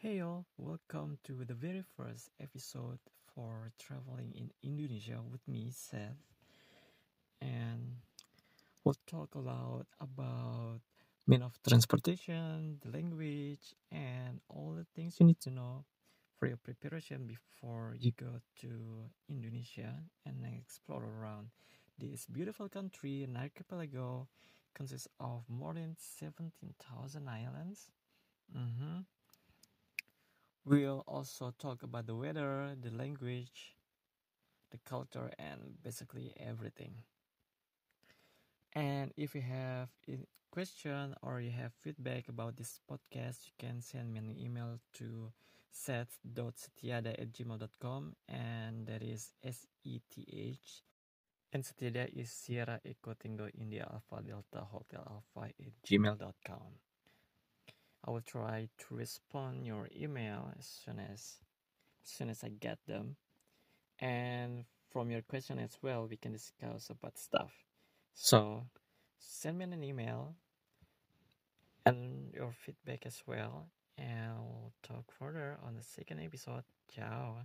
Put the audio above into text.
Hey all, welcome to the very first episode for traveling in Indonesia with me, Seth. And we'll talk a lot about mean of transportation, the language, and all the things you need to know for your preparation before you go to Indonesia and explore around this beautiful country, an archipelago, consists of more than 17,000 islands. Mm-hmm. We'll also talk about the weather, the language, the culture, and basically everything. And if you have a question or you have feedback about this podcast, you can send me an email to seth.setiadha at gmail.com and that is S-E-T-H and Setiadha is Sierra Echo Tango India Alpha Delta Hotel Alpha at gmail.com. I will try to respond your email as soon as, as soon as I get them. And from your question as well, we can discuss about stuff. So send me an email and your feedback as well. And we'll talk further on the second episode. Ciao.